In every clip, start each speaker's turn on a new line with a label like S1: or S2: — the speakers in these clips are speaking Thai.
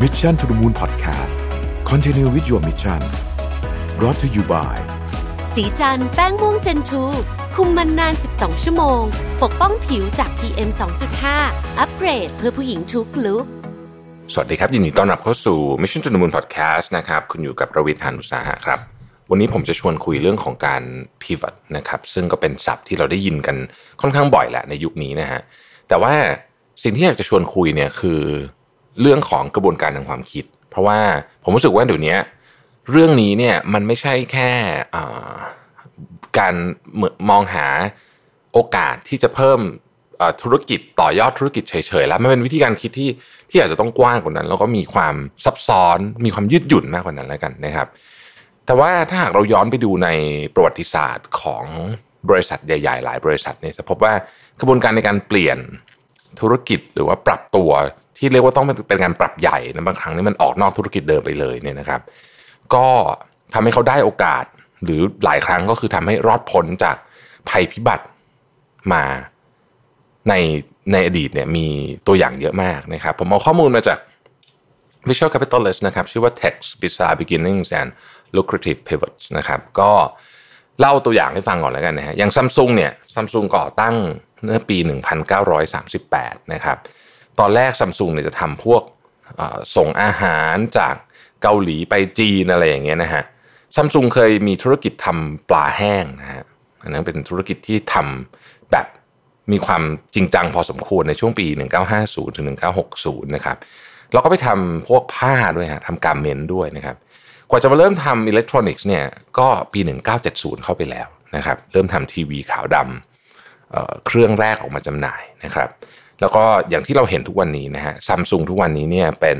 S1: Mission to the Moon Podcast Continue with your mission brought to you by
S2: สีจันแป้งม่วงเจนทูคุมมันนาน 12 ชั่วโมง ปกป้องผิวจาก PM 2.5 อัปเกรดเพื่อผู้หญิงทุกลุก
S3: สวัสดีครับ ยินดีต้อนรับเข้าสู่ Mission to the Moon Podcast นะครับ คุณอยู่กับประวิทย์หานุสาหะครับ วันนี้ผมจะชวนคุยเรื่องของการ pivot นะครับ ซึ่งก็เป็นศัพท์ที่เราได้ยินกันค่อนข้างบ่อยแหละในยุคนี้นะฮะแต่ว่าสิ่งที่อยากจะชวนคุยเนี่ยคือ เรื่องของกระบวนการทางความคิด เพราะว่าผมรู้สึกว่าเดี๋ยวนี้เรื่องนี้เนี่ยมันไม่ใช่แค่การมองหาโอกาสที่จะเพิ่มธุรกิจต่อยอดธุรกิจเฉยๆแล้วมันเป็นวิธีการคิดที่ที่อาจจะต้องกว้างกว่านั้น แล้วก็มีความซับซ้อนมีความยืดหยุ่นมากกว่านั้นแล้วกันนะครับ แต่ว่าถ้าหากเราย้อนไปดูในประวัติศาสตร์ของบริษัทใหญ่ ๆ หลายบริษัทเนี่ยจะพบว่ากระบวนการในการเปลี่ยนธุรกิจหรือว่าปรับตัว ที่เรียกว่าต้องเป็นเป็นการปรับใหญ่นะบางครั้งนี่มันออกนอกธุรกิจเดิมไปเลยเนี่ยนะครับ ก็ทำให้เขาได้โอกาสหรือหลายครั้งก็คือทำให้รอดพ้นจากภัยพิบัติมาในในอดีตเนี่ยมีตัวอย่างเยอะมากนะครับ ผมเอาข้อมูลมาจาก Visual Capitalist นะครับ ชื่อว่า Text Bizarre Beginnings and Lucrative Pivots นะครับ ก็เล่าตัวอย่างให้ฟังก่อนแล้วกันนะฮะอย่างซัมซุงเนี่ยซัมซุงก่อตั้งเมื่อปี 1938 นะครับ ตอนแรกซัมซุงเนี่ยจะทำพวกส่งอาหารจากเกาหลีไปจีนอะไรอย่างเงี้ยนะฮะซัมซุงเคยมีธุรกิจทำปลาแห้งนะฮะอันนั้นเป็นธุรกิจที่ทำแบบมีความจริงจังพอสมควรในช่วงปี 1950 ถึง 1960 นะครับแล้วก็ไปทำพวกผ้าด้วยฮะทำการเมนต์ด้วยนะครับ กว่าจะมาเริ่มทำอิเล็กทรอนิกส์เนี่ยก็ปี 1970 เข้าไปแล้วนะครับ เริ่มทำทีวีขาวดำเเครื่องแรกออกมาจำหน่ายนะครับ แล้วก็อย่างที่เราเห็นทุกวันนี้นะฮะซัมซุงทุกวันนี้เนี่ยเป็น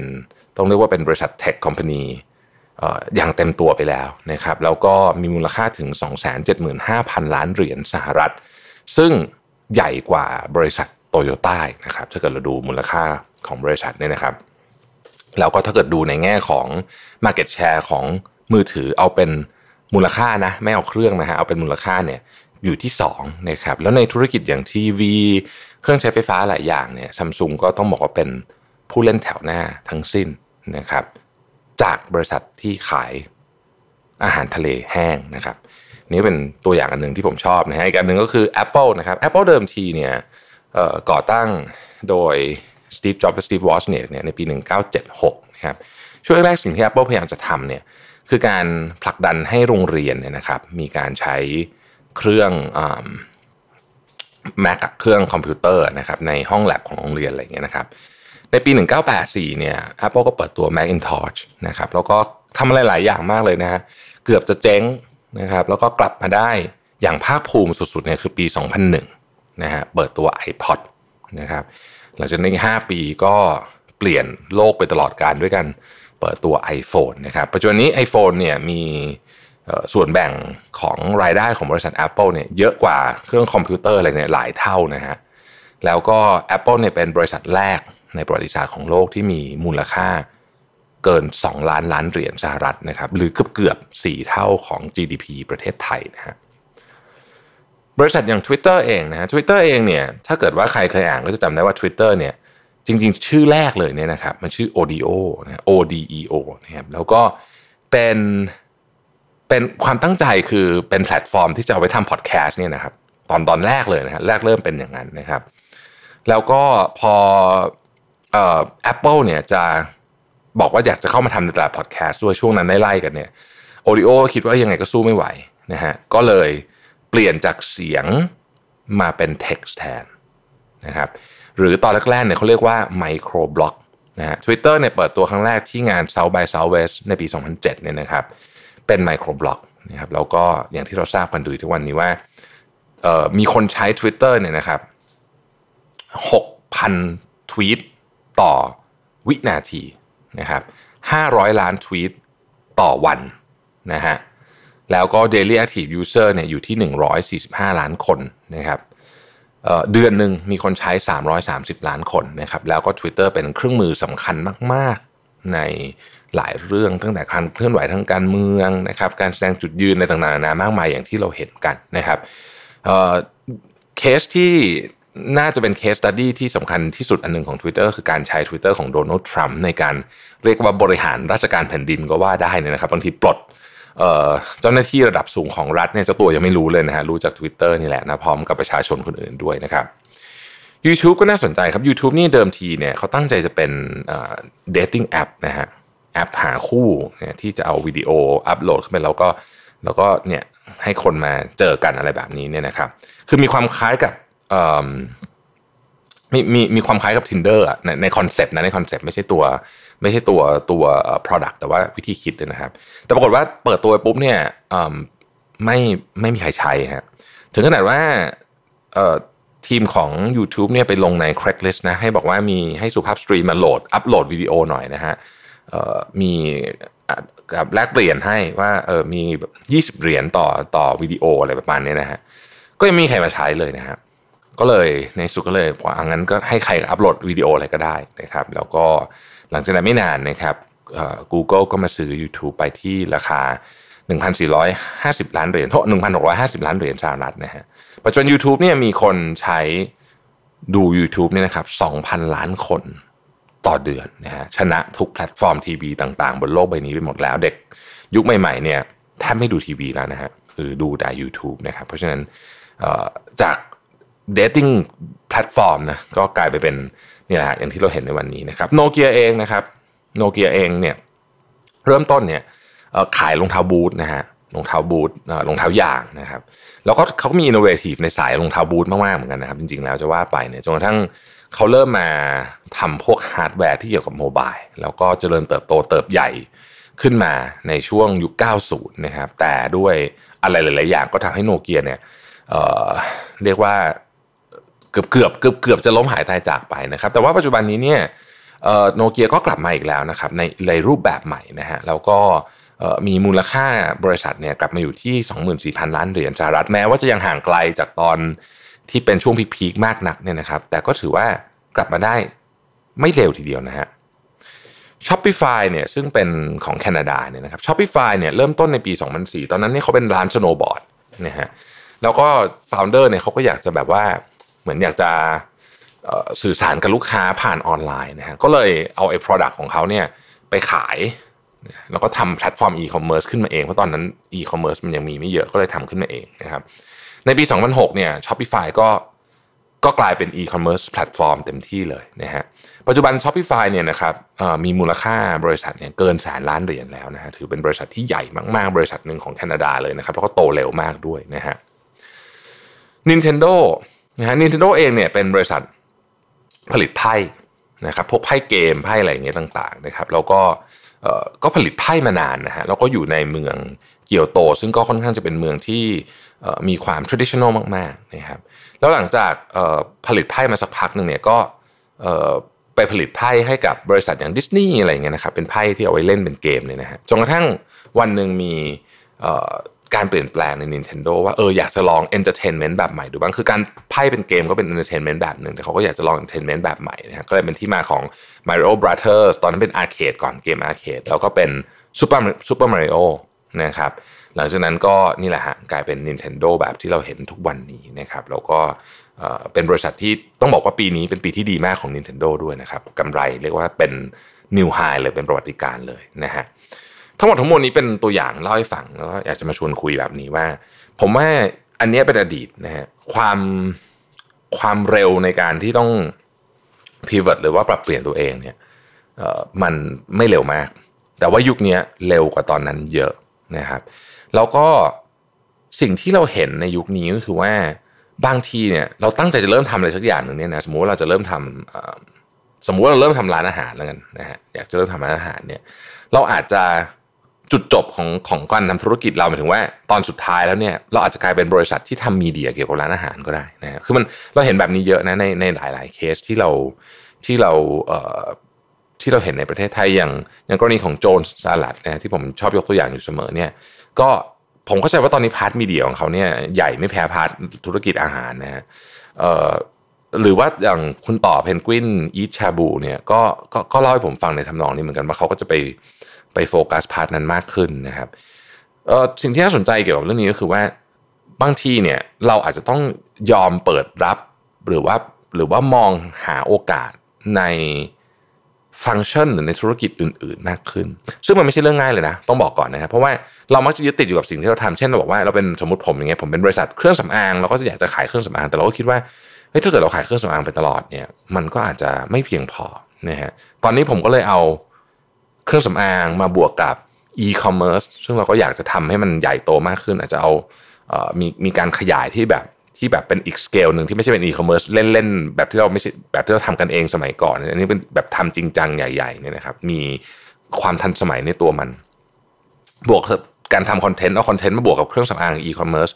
S3: ต้องเรียกว่าเป็นบริษัทเทคคอมพานีอย่างเต็มตัวไปแล้วนะครับแล้วก็มีมูลค่าถึง 275,000 ล้านเหรียญสหรัฐ ซึ่งใหญ่กว่าบริษัทโตโยต้านะครับถ้าเกิดเราดูมูลค่าของบริษัทเนี่ยนะครับแล้วก็ถ้าเกิดดูในแง่ของ Market Share ของมือถือเอาเป็นมูลค่านะไม่เอาเครื่องนะฮะเอาเป็นมูลค่าเนี่ย อยู่ที่2นะครับแล้วในธุรกิจอย่างทีวี เครื่องใช้ไฟฟ้าหลายอย่างเนี่ยซัมซุงก็ต้องบอกว่าเป็นผู้เล่นแถวหน้าทั้งสิ้นนะครับ จากบริษัทที่ขายอาหารทะเลแห้งนะครับ นี่เป็นตัวอย่างอันหนึ่งที่ผมชอบนะฮะอีกอันหนึ่งก็คือ Apple นะครับ Apple เดิมทีเนี่ยก่อตั้งโดย Steve Jobs และ Steve Wozniak เนี่ยในปี 1976นะครับช่วงแรกสิ่งที่ Apple พยายามจะทำเนี่ยคือการผลักดันให้โรงเรียนเนี่ยนะครับ มีการใช้ เครื่องแม c กับเครื่องคอมพิวเตอร์นะครับในห้องแลบของโรงเรียนอะไรอย่างเงี้ยนะครับในปี 1984 เนี่ย Apple ก็เปิดตัว Macintosh นะครับแล้วก็ทำอะไรหลายอย่างมากเลยนะฮะเกือบจะเจ๊งนะครับแล้วก็กลับมาได้อย่างภาคภูมิสุดๆเนี่ยคือปี 2001 นะฮะเปิดตัว iPod นะครับหลังจากนั้นอีก5ปีก็เปลี่ยนโลกไปตลอดการด้วยกันเปิดตัว iPhone นะครับปัจจุบันนี้ iPhone เนี่ยมี ส่วนแบ่งของรายได้ของบริษัท Apple เนี่ยเยอะกว่าเครื่องคอมพิวเตอร์อะไรเนี่ยหลายเท่านะฮะแล้วก็ Apple เนี่ยเป็นบริษัทแรกในประวัติศาสตร์ของโลกที่มีมูลค่าเกิน 2 ล้านล้านเหรียญสหรัฐนะครับหรือเกือบเกือบ4เท่าของ GDP ประเทศไทยนะฮะบริษัทอย่าง Twitter เองนะฮะ Twitter เองเนี่ยถ้าเกิดว่าใครเคยอ่านก็จะจำได้ว่า Twitter เนี่ยจริงๆ ชื่อแรกเลยเนี่ยนะครับมันชื่อ Odeo นะ O D E O นะครับแล้วก็เป็น เป็นความตั้งใจคือเป็นแพลตฟอร์มที่จะเอาไว้ทำพอดแคสต์เนี่ยนะครับตอนตอนแรกเลยนะฮะแรกเริ่มเป็นอย่างนั้นนะครับ แล้วก็พอเอ่อ Apple เนี่ยจะบอกว่าอยากจะเข้ามาทำในตลาดพอดแคสต์ด้วยช่วงนั้นไล่ๆกันเนี่ยโอริโอคิดว่ายังไงก็สู้ไม่ไหวนะฮะก็เลยเปลี่ยนจากเสียงมาเป็น text แทนนะครับหรือตอนแรกๆเนี่ยเขาเรียกว่าไมโครบล็อกนะฮะทวิตเตอร์เนี่ยเปิดตัวครั้งแรกที่งาน South by Southwest ในปี 2007เนี่ยนะครับ เป็นไมโครบล็อกนะครับแล้วก็อย่างที่เราทราบกันดูทุกวันนี้ว่ามีคนใช้ Twitter เนี่ยนะครับ6,000 ทวีตต่อวินาทีนะครับ500 ล้านทวีตต่อวันนะฮะแล้วก็ Daily Active User เนี่ยอยู่ที่ 145 ล้านคนนะครับเดือนหนึ่งมีคนใช้ 330 ล้านคนนะครับแล้วก็ Twitter เป็นเครื่องมือสำคัญมาก ในหลายเรื่องตั้งแต่การเคลื่อนไหวทางการเมืองนะครับ การแสดงจุดยืนในต่างๆนานามากมายอย่างที่เราเห็นกันนะครับเคสที่น่าจะเป็น case study ที่สำคัญที่สุดอันหนึ่งของ Twitter คือการใช้ Twitter ของโดนัลด์ทรัมป์ในการเรียกว่าบริหารราชการแผ่นดินก็ว่าได้นะครับบางทีปลดเจ้าหน้าที่ระดับสูงของรัฐเนี่ยเจ้าตัวยังไม่รู้เลยนะฮะรู้จาก Twitter นี่แหละนะพร้อมกับประชาชนคนอื่นด้วยนะครับ YouTube ก็น่าสนใจครับ YouTube นี่เดิมทีเนี่ยเขาตั้งใจจะเป็น dating app นะฮะแอปหาคู่เนี่ยที่จะเอาวิดีโออัปโหลดขึ้นไปแล้วก็แล้วก็เนี่ยให้คนมาเจอกันอะไรแบบนี้เนี่ยนะครับ คือมีความคล้ายกับมีมีมีความคล้ายกับ Tinder อะในใน concept นะใน concept ไม่ใช่ตัวไม่ใช่ตัวตัว product แต่ว่าวิธีคิดนะครับ แต่ปรากฏว่าเปิดตัวปุ๊บเนี่ยไม่ไม่มีใครใช้ฮะถึงขนาดว่า ทีมของ YouTube เนี่ยไปลงใน Craigslist นะให้บอกว่ามีให้สุภาพสตรีมาโหลด อัปโหลดวิดีโอหน่อยนะฮะมีกับแลกเปลี่ยนให้ว่าเออมี 20 เหรียญต่อต่อวิดีโออะไรประมาณนี้นะฮะก็ยังมีใครมาใช้เลยนะฮะก็เลยในสุดก็เลยว่างั้นก็ให้ใครอัปโหลดวิดีโออะไรก็ได้นะครับ แล้วก็หลังจากนั้นไม่นานนะครับ Google ก็มาซื้อ YouTube ไปที่ราคา 1,450 ล้านเหรียญโทษ1,650 ล้านเหรียญสหรัฐนะฮะ ปัจจุบัน YouTube เนี่ยมีคนใช้ดู YouTube เนี่ยนะครับ2,000 ล้านคนต่อเดือนนะฮะชนะทุกแพลตฟอร์มทีวีต่างๆ บนโลกใบนี้ไปหมดแล้วเด็กยุคใหม่ๆเนี่ยแทบไม่ดูทีวีแล้วนะฮะคือดูแต่ YouTube นะครับเพราะฉะนั้นจาก dating platform นะก็กลายไปเป็นนี่แหละอย่างที่เราเห็นในวันนี้นะครับโนเกียเองนะครับโนเกียเองเนี่ยเริ่มต้นเนี่ยขายรองเท้าบูทนะฮะ รองเท้าบูทรองเท้ายางนะครับ แล้วก็เขาก็มี innovative ในสายรองเท้าบูทมากๆเหมือนกันนะครับ จริงๆแล้วจะว่าไปเนี่ยจนกระทั่งเขาเริ่มมาทำพวกฮาร์ดแวร์ที่เกี่ยวกับ mobile แล้วก็เจริญเติบโตเติบใหญ่ขึ้นมาในช่วงยุค 90 นะครับ แต่ด้วยอะไรหลาย ๆ อย่างก็ทำให้โนเกียเนี่ยเเรียกว่าเกือบเกือบเกือบเกือบจะล้มหายตายจากไปนะครับ แต่ว่าปัจจุบันนี้เนี่ยโนเกียก็กลับมาอีกแล้วนะครับในในรูปแบบใหม่นะฮะแล้วก็ มีมูลค่าบริษัทเนี่ยกลับมาอยู่ที่ 24,000 ล้านเหรียญสหรัฐแม้ว่าจะยังห่างไกลจากตอนที่เป็นช่วงพีคๆมากนักเนี่ยนะครับ แต่ก็ถือว่ากลับมาได้ไม่เร็วทีเดียวนะฮะ Shopify เนี่ยซึ่งเป็นของแคนาดาเนี่ยนะครับ Shopify เนี่ยเริ่มต้นในปี 2004 ตอนนั้นเนี่ยเขาเป็นร้านสโนว์บอร์ดนะฮะแล้วก็ founder เนี่ยเขาก็อยากจะแบบว่าเหมือนอยากจะสื่อสารกับลูกค้าผ่านออนไลน์นะฮะก็เลยเอาไอ้ product ของเขาเนี่ยไปขาย แล้วก็ทำแพลตฟอร์มอีคอมเมิร์ซขึ้นมาเองเพราะตอนนั้นอีคอมเมิร์ซมันยังมีไม่เยอะก็เลยทำขึ้นมาเองนะครับในปี 2006 เนี่ย Shopify ก็ก็กลายเป็น e-commerce แพลตฟอร์มเต็มที่เลยนะฮะ ปัจจุบัน Shopify เนี่ยนะครับมีมูลค่าบริษัทเนี่ยเกินแสนล้านเหรียญแล้วนะฮะ ถือเป็นบริษัทที่ใหญ่มาก ๆ บริษัทหนึ่งของแคนาดาเลยนะครับ แล้วก็โตเร็วมากด้วยนะฮะ Nintendo นะฮะ Nintendo เองเนี่ยเป็นบริษัทผลิตไพ่นะครับ พวกไพ่เกมไพ่อะไรอย่างเงี้ยต่าง ๆ นะครับ แล้วก็ ก็ผลิตไพ่มานานนะฮะแล้วก็อยู่ในเมืองเกียวโต ซึ่งก็ค่อนข้างจะเป็นเมืองที่มีความ traditional มากๆนะครับแล้วหลังจากผลิตไพ่มาสักพักหนึ่งเนี่ยก็ไปผลิตไพ่ให้กับบริษัทอย่างดิสนีย์อะไรเงี้ยนะครับเป็นไพ่ที่เอาไว้เล่นเป็นเกมเนี่ยนะฮะจนกระทั่งวันหนึ่งมี การเปลี่ยนแปลงใน Nintendo ว่าเอออยากจะลอง entertainment แบบใหม่ดูบ้างคือการไพ่เป็นเกมก็เป็น entertainment แบบหนึ่งแต่เขาก็อยากจะลอง entertainment แบบใหม่นะฮะก็เลยเป็นที่มาของ Mario Brothers ตอนนั้นเป็นอาร์เคดก่อนเกมอาร์เคดแล้วก็เป็น Super Super Mario นะครับหลังจากนั้นก็นี่แหละฮะกลายเป็น Nintendo แบบที่เราเห็นทุกวันนี้นะครับแล้วก็เป็นบริษัทที่ต้องบอกว่าปีนี้เป็นปีที่ดีมากของ Nintendo ด้วยนะครับกำไรเรียกว่าเป็น New High เลยเป็นประวัติการเลยนะฮะ ทั้งหมดทั้งมวลนี้เป็นตัวอย่างเล่าให้ฟังแล้วอยากจะมาชวนคุยแบบนี้ว่า ผมว่าอันนี้เป็นอดีตนะฮะความความเร็วในการที่ต้อง pivot หรือว่าปรับเปลี่ยนตัวเองเนี่ยมันไม่เร็วมาก แต่ว่ายุคนี้เร็วกว่าตอนนั้นเยอะนะครับ แล้วก็สิ่งที่เราเห็นในยุคนี้ก็คือว่าบางทีเนี่ยเราตั้งใจจะเริ่มทำอะไรสักอย่างหนึ่งเนี่ยนะสมมติว่าเราจะเริ่มทำสมมติว่าเราเริ่มทำร้านอาหารแล้วกันนะฮะอยากจะเริ่มทำร้านอาหารเนี่ย เราอาจจะ จุดจบของของการทำธุรกิจเราหมายถึงว่า ตอนสุดท้ายแล้วเนี่ยเราอาจจะกลายเป็นบริษัทที่ทำมีเดียเกี่ยวกับร้านอาหารก็ได้นะคือมันเราเห็นแบบนี้เยอะนะในในหลาย ๆ เคสที่เราที่เราเอ่อที่เราเห็นในประเทศไทยอย่างอย่างกรณีของโจนสลัดนะที่ผมชอบยกตัวอย่างอยู่เสมอเนี่ยก็ผมเข้าใจว่าตอนนี้ part media ของเขาเนี่ยใหญ่ไม่แพ้ part ธุรกิจอาหารนะฮะหรือว่าอย่างคุณต่อเพนกวินอีทชาบูเนี่ยก็ก็ก็เล่าให้ผมฟังในทำนองนี้เหมือนกันว่าเขาก็จะไป ไปโฟกัส part นั้นมากขึ้นนะครับเออสิ่งที่น่าสนใจเกี่ยวกับเรื่องนี้ก็คือว่าบางทีเนี่ยเราอาจจะต้องยอมเปิดรับหรือว่าหรือว่ามองหาโอกาสในฟังก์ชันหรือในธุรกิจอื่น ๆ มากขึ้น ซึ่งมันไม่ใช่เรื่องง่ายเลยนะ ต้องบอกก่อนนะครับ เพราะว่าเรามักจะยึดติดอยู่กับสิ่งที่เราทำเช่นเราบอกว่าเราเป็นสมมติผมอย่างเงี้ยผมเป็นบริษัทเครื่องสำอางเราก็จะอยากจะขายเครื่องสำอางแต่เราก็คิดว่าเฮ้ยถ้าเกิดเราขายเครื่องสำอางไปตลอดเนี่ยมันก็อาจจะไม่เพียงพอนะฮะตอนนี้ผมก็เลยเอา เครื่องสำอางมาบวกกับอีคอมเมิร์ซซึ่งเราก็อยากจะทำให้มันใหญ่โตมากขึ้น อาจจะเอาเอ่อมีมีการขยายที่แบบที่แบบเป็นอีกสเกลหนึ่งที่ไม่ใช่เป็นอีคอมเมิร์ซเล่นๆ แบบที่เราไม่ใช่แบบที่เราทำกันเองสมัยก่อน อันนี้เป็นแบบทำจริงจังใหญ่ๆเนี่ยนะครับ มีความทันสมัยในตัวมัน บวกกับการทำคอนเทนต์เอาคอนเทนต์มาบวกกับเครื่องสำอางอีคอมเมิร์ซ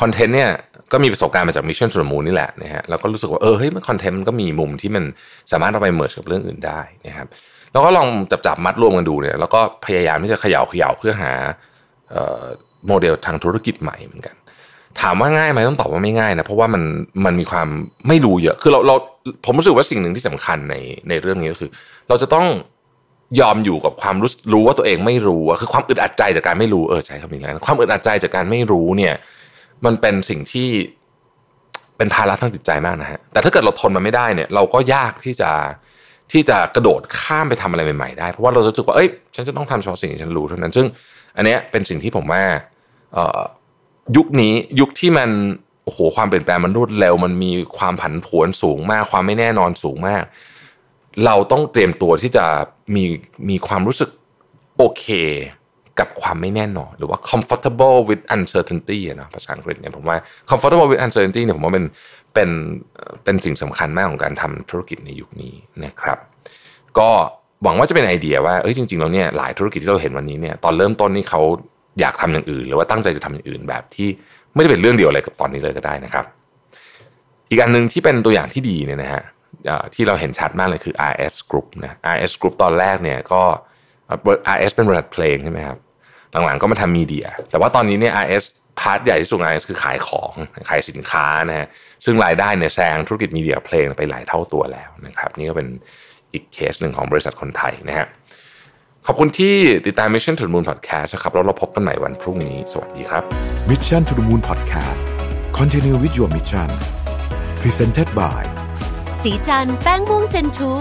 S3: คอนเทนต์เนี่ยก็มีประสบการณ์มาจาก Mission to the Moon นี่แหละนะฮะแล้วก็รู้สึกว่าเออเฮ้ยมันคอนเทนต์มันก็มีมุมที่มันสามารถเอาไป mergeับเรื่องอื่นได้นะครับ แล้วก็ลองจับจับมัดรวมกันดูเนี่ยแล้วก็พยายามที่จะเขย่าเขย่าเพื่อหาโมเดลทางธุรกิจใหม่เหมือนกัน ถามว่าง่ายไหมต้องตอบว่าไม่ง่ายนะเพราะว่ามันมันมีความไม่รู้เยอะคือเราเราผมรู้สึกว่าสิ่งหนึ่งที่สำคัญในในเรื่องนี้ก็คือ เราจะต้องยอมอยู่กับความรู้รู้ว่าตัวเองไม่รู้อะคือความอึดอัดใจจากการไม่รู้เออใช่คำนี้แล้วความอึดอัดใจจากการไม่รู้เนี่ย มันเป็นสิ่งที่เป็นภาระทางจิตใจมากนะฮะแต่ถ้าเกิดเราทนมันไม่ได้เนี่ย เราก็ยากที่จะ ที่จะกระโดดข้ามไปทำอะไรใหม่ๆได้ เพราะว่าเรารู้สึกว่าเอ้ยฉันจะต้องทำเฉพาะสิ่งที่ฉันรู้เท่านั้น ซึ่งอันเนี้ยเป็นสิ่งที่ผมว่ายุคนี้ยุคที่มันโอ้โหความเปลี่ยนแปลงมันรวดเร็วมันมีความผันผวนสูงมากความไม่แน่นอนสูงมาก เราต้องเตรียมตัวที่จะมีมีความรู้สึกโอเค กับความไม่แน่นอน หรือว่า comfortable with uncertainty นะภาษาอังกฤษเนี่ยผมว่า comfortable with uncertainty เนี่ยผมว่าเป็น เป็นเป็นสิ่งสำคัญมากของการทำธุรกิจในยุคนี้นะครับ ก็หวังว่าจะเป็นไอเดียว่าเอ้ยจริงๆแล้วเนี่ยหลายธุรกิจที่เราเห็นวันนี้เนี่ยตอนเริ่มต้นนี่เขาอยากทำอย่างอื่น หรือว่าตั้งใจจะทำอย่างอื่นแบบที่ไม่ได้เป็นเรื่องเดียวอะไรกับตอนนี้เลยก็ได้นะครับ อีกอันหนึ่งที่เป็นตัวอย่างที่ดีเนี่ยนะฮะที่เราเห็นชัดมากเลยคือ RS Group นะ RS Group ตอนแรกเนี่ยก็ RS เป็นบริษัทเพลงใช่ไหมครับหลังๆก็มาทำมีเดีย แต่ว่าตอนนี้เนี่ย RS part ใหญ่ที่สุด RS คือขายของขายสินค้านะฮะซึ่งรายได้เนี่ยแซงธุรกิจ media เพลงไปหลายเท่าตัวแล้วนะครับนี่ก็เป็นอีกเคสหนึ่งของบริษัทคนไทยนะฮะขอบคุณที่ติดตาม Mission to the Moon Podcast นะครับแล้วเราพบกันใหม่วันพรุ่งนี้ สวัสดีครับ
S1: Mission to the Moon Podcast Continue with your mission Presented by
S2: ศรีจันทร์แป้งม่วง Gen two